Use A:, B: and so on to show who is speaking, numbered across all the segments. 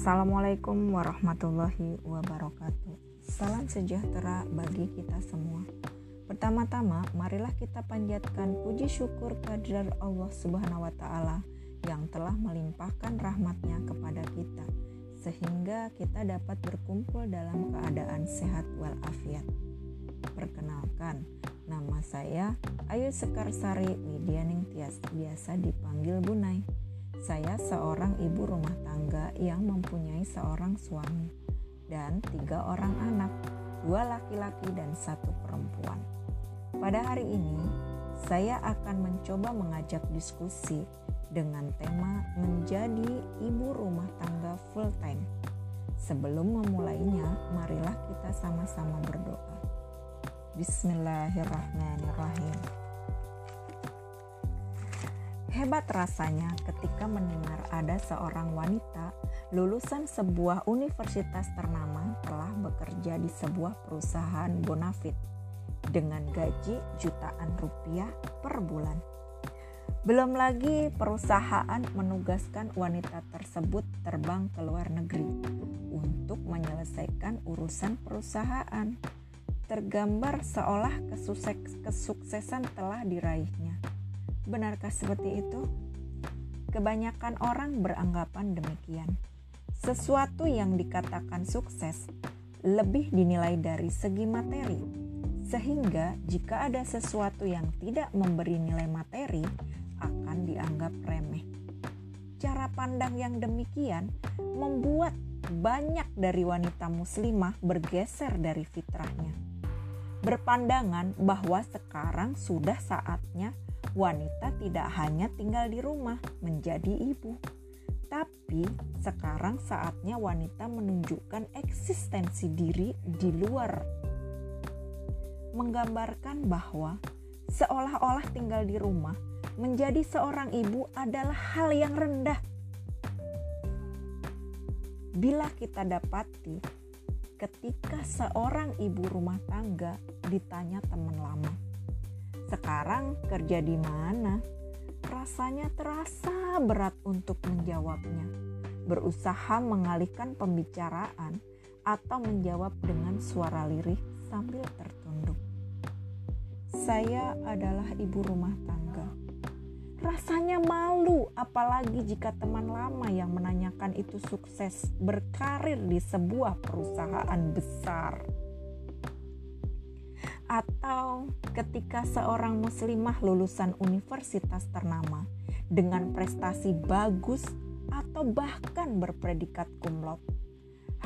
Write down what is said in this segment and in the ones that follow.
A: Assalamualaikum warahmatullahi wabarakatuh. Salam sejahtera bagi kita semua. Pertama-tama, marilah kita panjatkan puji syukur kehadirat Allah Subhanahu wa taala yang telah melimpahkan rahmatnya kepada kita sehingga kita dapat berkumpul dalam keadaan sehat walafiat. Perkenalkan, nama saya Ayu Sekarsari Widianing Tias, biasa dipanggil Bunai. Saya seorang ibu rumah tangga yang mempunyai seorang suami dan tiga orang anak, dua laki-laki dan satu perempuan. Pada hari ini, saya akan mencoba mengajak diskusi dengan tema menjadi ibu rumah tangga full time. Sebelum memulainya, marilah kita sama-sama berdoa. Bismillahirrahmanirrahim. Hebat rasanya ketika mendengar ada seorang wanita lulusan sebuah universitas ternama telah bekerja di sebuah perusahaan bonafit dengan gaji jutaan rupiah per bulan. Belum lagi perusahaan menugaskan wanita tersebut terbang ke luar negeri untuk menyelesaikan urusan perusahaan. Tergambar seolah kesuksesan telah diraihnya Benarkah seperti itu? Kebanyakan orang beranggapan demikian. Sesuatu yang dikatakan sukses lebih dinilai dari segi materi, sehingga jika ada sesuatu yang tidak memberi nilai materi akan dianggap remeh. Cara pandang yang demikian membuat banyak dari wanita muslimah bergeser dari fitrahnya. Berpandangan bahwa sekarang sudah saatnya wanita tidak hanya tinggal di rumah menjadi ibu, tapi sekarang saatnya wanita menunjukkan eksistensi diri di luar. Menggambarkan bahwa seolah-olah tinggal di rumah menjadi seorang ibu adalah hal yang rendah. Bila kita dapati ketika seorang ibu rumah tangga ditanya teman lama, sekarang kerja di mana? Rasanya terasa berat untuk menjawabnya. Berusaha mengalihkan pembicaraan atau menjawab dengan suara lirih sambil tertunduk. Saya adalah ibu rumah tangga. Rasanya malu apalagi jika teman lama yang menanyakan itu sukses berkarir di sebuah perusahaan besar atau ketika seorang muslimah lulusan universitas ternama dengan prestasi bagus atau bahkan berpredikat kumlot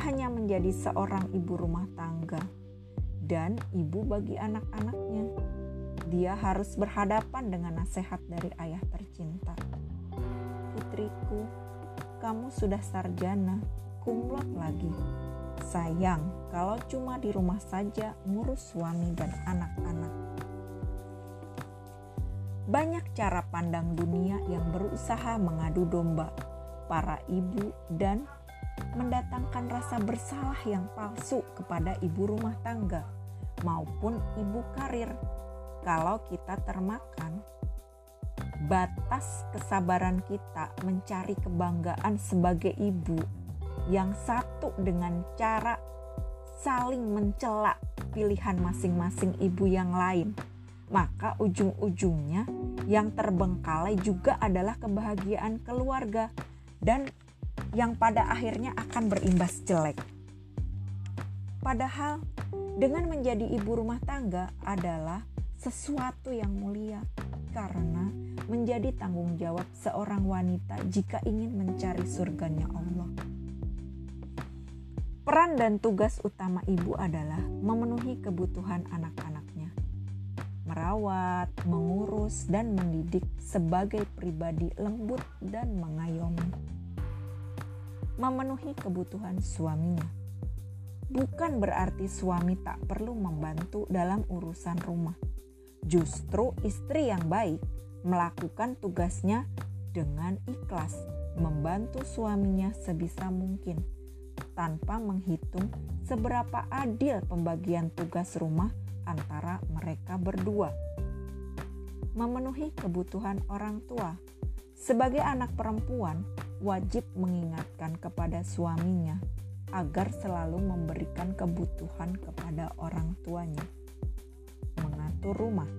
A: hanya menjadi seorang ibu rumah tangga dan ibu bagi anak-anaknya. Dia harus berhadapan dengan nasihat dari ayah tercinta. Putriku, kamu sudah sarjana, kumlot lagi Sayang kalau cuma di rumah saja ngurus suami dan anak-anak. Banyak cara pandang dunia yang berusaha mengadu domba para ibu dan mendatangkan rasa bersalah yang palsu kepada ibu rumah tangga maupun ibu karir. Kalau kita termakan, batas kesabaran kita mencari kebanggaan sebagai ibu yang satu dengan cara saling mencela pilihan masing-masing ibu yang lain, maka ujung-ujungnya yang terbengkalai juga adalah kebahagiaan keluarga dan yang pada akhirnya akan berimbas jelek. Padahal dengan menjadi ibu rumah tangga adalah sesuatu yang mulia karena menjadi tanggung jawab seorang wanita jika ingin mencari surganya Allah. Peran dan tugas utama ibu adalah memenuhi kebutuhan anak-anaknya, merawat, mengurus, dan mendidik sebagai pribadi lembut dan mengayomi. Memenuhi kebutuhan suaminya bukan berarti suami tak perlu membantu dalam urusan rumah. Justru istri yang baik melakukan tugasnya dengan ikhlas, membantu suaminya sebisa mungkin tanpa menghitung seberapa adil pembagian tugas rumah antara mereka berdua. Memenuhi kebutuhan orang tua. Sebagai anak perempuan, wajib mengingatkan kepada suaminya agar selalu memberikan kebutuhan kepada orang tuanya. Mengatur rumah,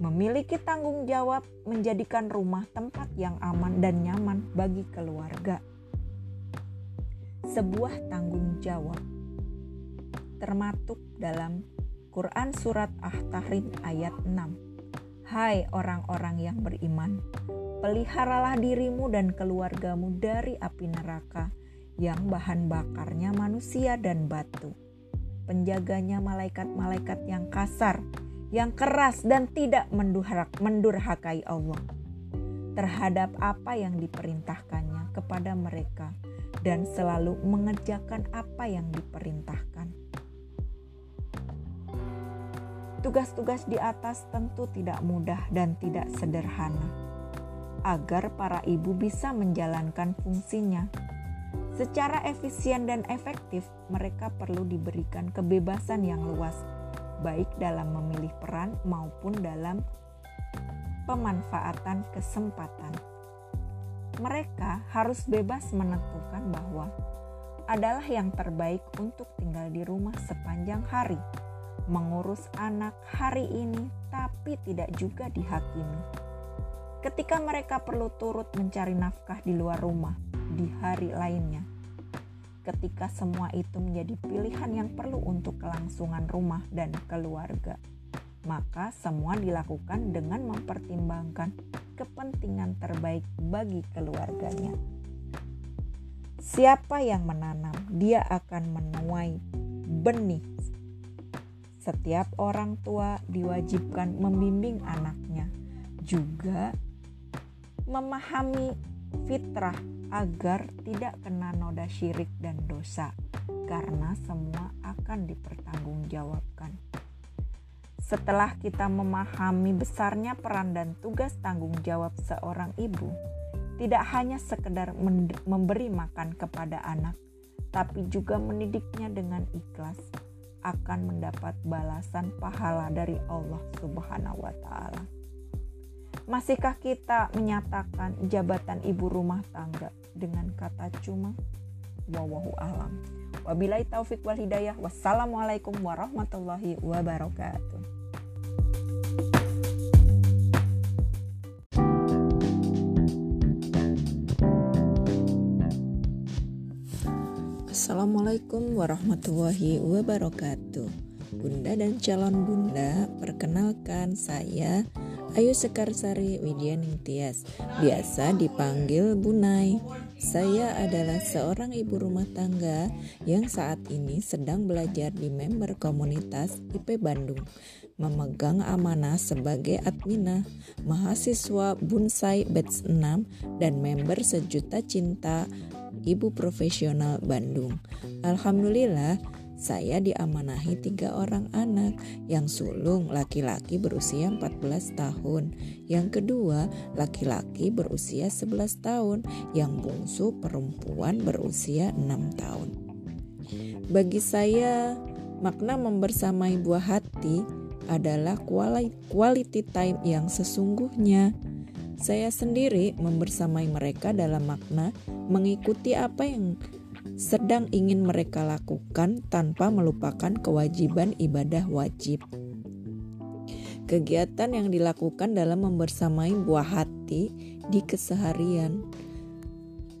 A: memiliki tanggung jawab menjadikan rumah tempat yang aman dan nyaman bagi keluarga. Sebuah tanggung jawab termaktub dalam Quran Surat Ah-Tahrim ayat 6. Hai orang-orang yang beriman, peliharalah dirimu dan keluargamu dari api neraka yang bahan bakarnya manusia dan batu. Penjaganya malaikat-malaikat yang kasar, yang keras dan tidak mendurhakai Allah terhadap apa yang diperintahkannya kepada mereka dan selalu mengerjakan apa yang diperintahkan. Tugas-tugas di atas tentu tidak mudah dan tidak sederhana agar para ibu bisa menjalankan fungsinya. Secara efisien dan efektif, mereka perlu diberikan kebebasan yang luas, baik dalam memilih peran maupun dalam pemanfaatan kesempatan. Mereka harus bebas menentukan bahwa adalah yang terbaik untuk tinggal di rumah sepanjang hari, mengurus anak hari ini, tapi tidak juga dihakimi ketika mereka perlu turut mencari nafkah di luar rumah di hari lainnya. Ketika semua itu menjadi pilihan yang perlu untuk kelangsungan rumah dan keluarga, maka semua dilakukan dengan mempertimbangkan kepentingan terbaik bagi keluarganya. Siapa yang menanam, dia akan menuai benih. Setiap orang tua diwajibkan membimbing anaknya, juga memahami fitrah agar tidak kena noda syirik dan dosa, karena semua akan dipertanggungjawabkan. Setelah kita memahami besarnya peran dan tugas tanggung jawab seorang ibu, tidak hanya sekedar memberi makan kepada anak, tapi juga mendidiknya dengan ikhlas, akan mendapat balasan pahala dari Allah Subhanahu wa Ta'ala. Masihkah kita menyatakan jabatan ibu rumah tangga dengan kata cuma? Wawahu alam. Wabillahi taufik wal hidayah. Wassalamualaikum warahmatullahi wabarakatuh. Assalamualaikum warahmatullahi wabarakatuh. Bunda dan calon bunda, perkenalkan saya Ayu Sekarsari Widya Ningtyas, biasa dipanggil Bunai. Saya adalah seorang ibu rumah tangga yang saat ini sedang belajar di member komunitas IP Bandung, memegang amanah sebagai adminah, mahasiswa Bunsai Batch 6 dan member Sejuta Cinta Ibu Profesional Bandung. Alhamdulillah, saya diamanahi tiga orang anak. Yang sulung laki-laki berusia 14 tahun. Yang kedua laki-laki berusia 11 tahun. Yang bungsu perempuan berusia 6 tahun. Bagi saya makna membersamai buah hati adalah quality time yang sesungguhnya. Saya sendiri membersamai mereka dalam makna mengikuti apa yang sedang ingin mereka lakukan tanpa melupakan kewajiban ibadah wajib. Kegiatan yang dilakukan dalam membersamai buah hati di keseharian.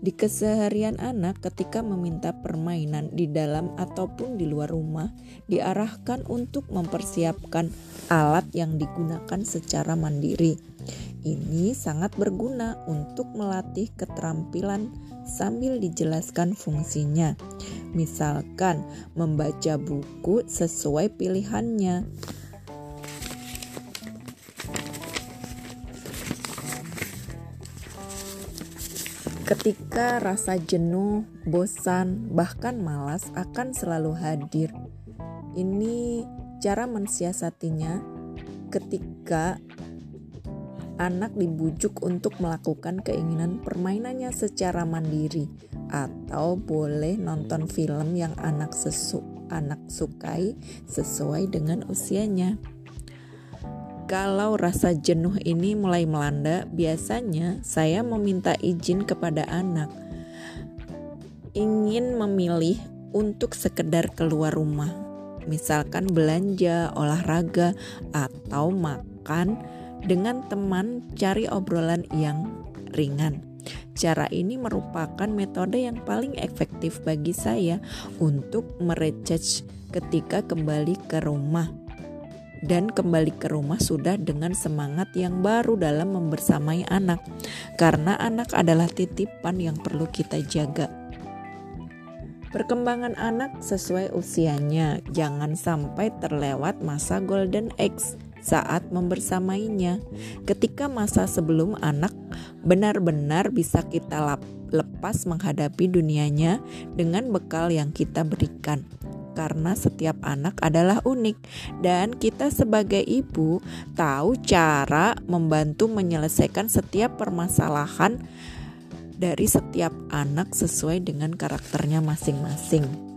A: Di keseharian anak ketika meminta permainan di dalam ataupun di luar rumah diarahkan untuk mempersiapkan alat yang digunakan secara mandiri. Ini sangat berguna untuk melatih keterampilan sambil dijelaskan fungsinya. Misalkan membaca buku sesuai pilihannya. Ketika rasa jenuh, bosan, bahkan malas akan selalu hadir. Ini cara mensiasatinya ketika anak dibujuk untuk melakukan keinginan permainannya secara mandiri atau boleh nonton film yang anak sesu anak sukai sesuai dengan usianya. kalau rasa jenuh ini mulai melanda, biasanya saya meminta izin kepada anak ingin memilih untuk sekedar keluar rumah. Misalkan belanja, olahraga, atau makan dengan teman cari obrolan yang ringan. Cara ini merupakan metode yang paling efektif bagi saya untuk merecharge ketika kembali ke rumah dan kembali ke rumah sudah dengan semangat yang baru dalam membersamai anak, karena anak adalah titipan yang perlu kita jaga. Perkembangan anak sesuai usianya, jangan sampai terlewat masa golden age saat membersamainya. Ketika masa sebelum anak benar-benar bisa kita lepas menghadapi dunianya dengan bekal yang kita berikan karena setiap anak adalah unik dan kita sebagai ibu tahu cara membantu menyelesaikan setiap permasalahan dari setiap anak sesuai dengan karakternya masing-masing.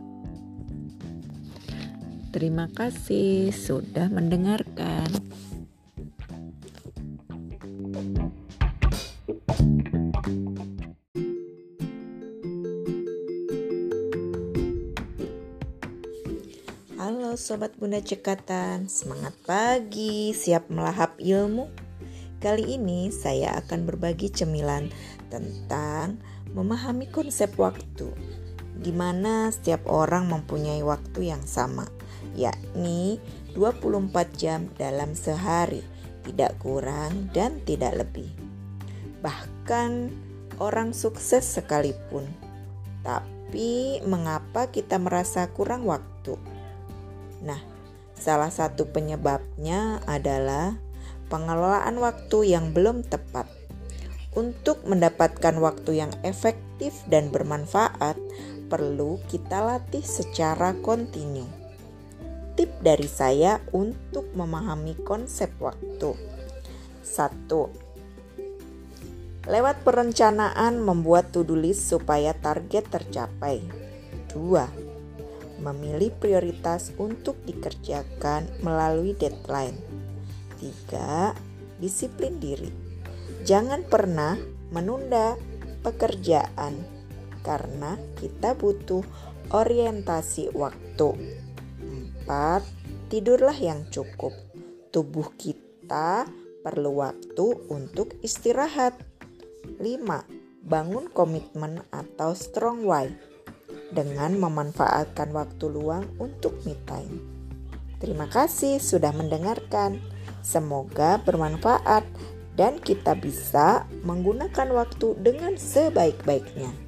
A: Terima kasih sudah mendengarkan.
B: Halo sobat Bunda Cekatan, semangat pagi, siap melahap ilmu? Kali ini saya akan berbagi cemilan tentang memahami konsep waktu, di mana setiap orang mempunyai waktu yang sama, yakni 24 jam dalam sehari, tidak kurang dan tidak lebih. Bahkan orang sukses sekalipun, tapi mengapa kita merasa kurang waktu? Nah, salah satu penyebabnya adalah pengelolaan waktu yang belum tepat. Untuk mendapatkan waktu yang efektif dan bermanfaat, perlu kita latih secara kontinu. Tip dari saya untuk memahami konsep waktu. 1. Lewat perencanaan membuat to-do list supaya target tercapai. 2 memilih prioritas untuk dikerjakan melalui deadline. 3. Disiplin diri. Jangan pernah menunda pekerjaan karena kita butuh orientasi waktu. 4. Tidurlah yang cukup. Tubuh kita perlu waktu untuk istirahat. 5. Bangun komitmen atau strong why dengan memanfaatkan waktu luang untuk me time. Terima kasih sudah mendengarkan. Semoga bermanfaat dan kita bisa menggunakan waktu dengan sebaik-baiknya.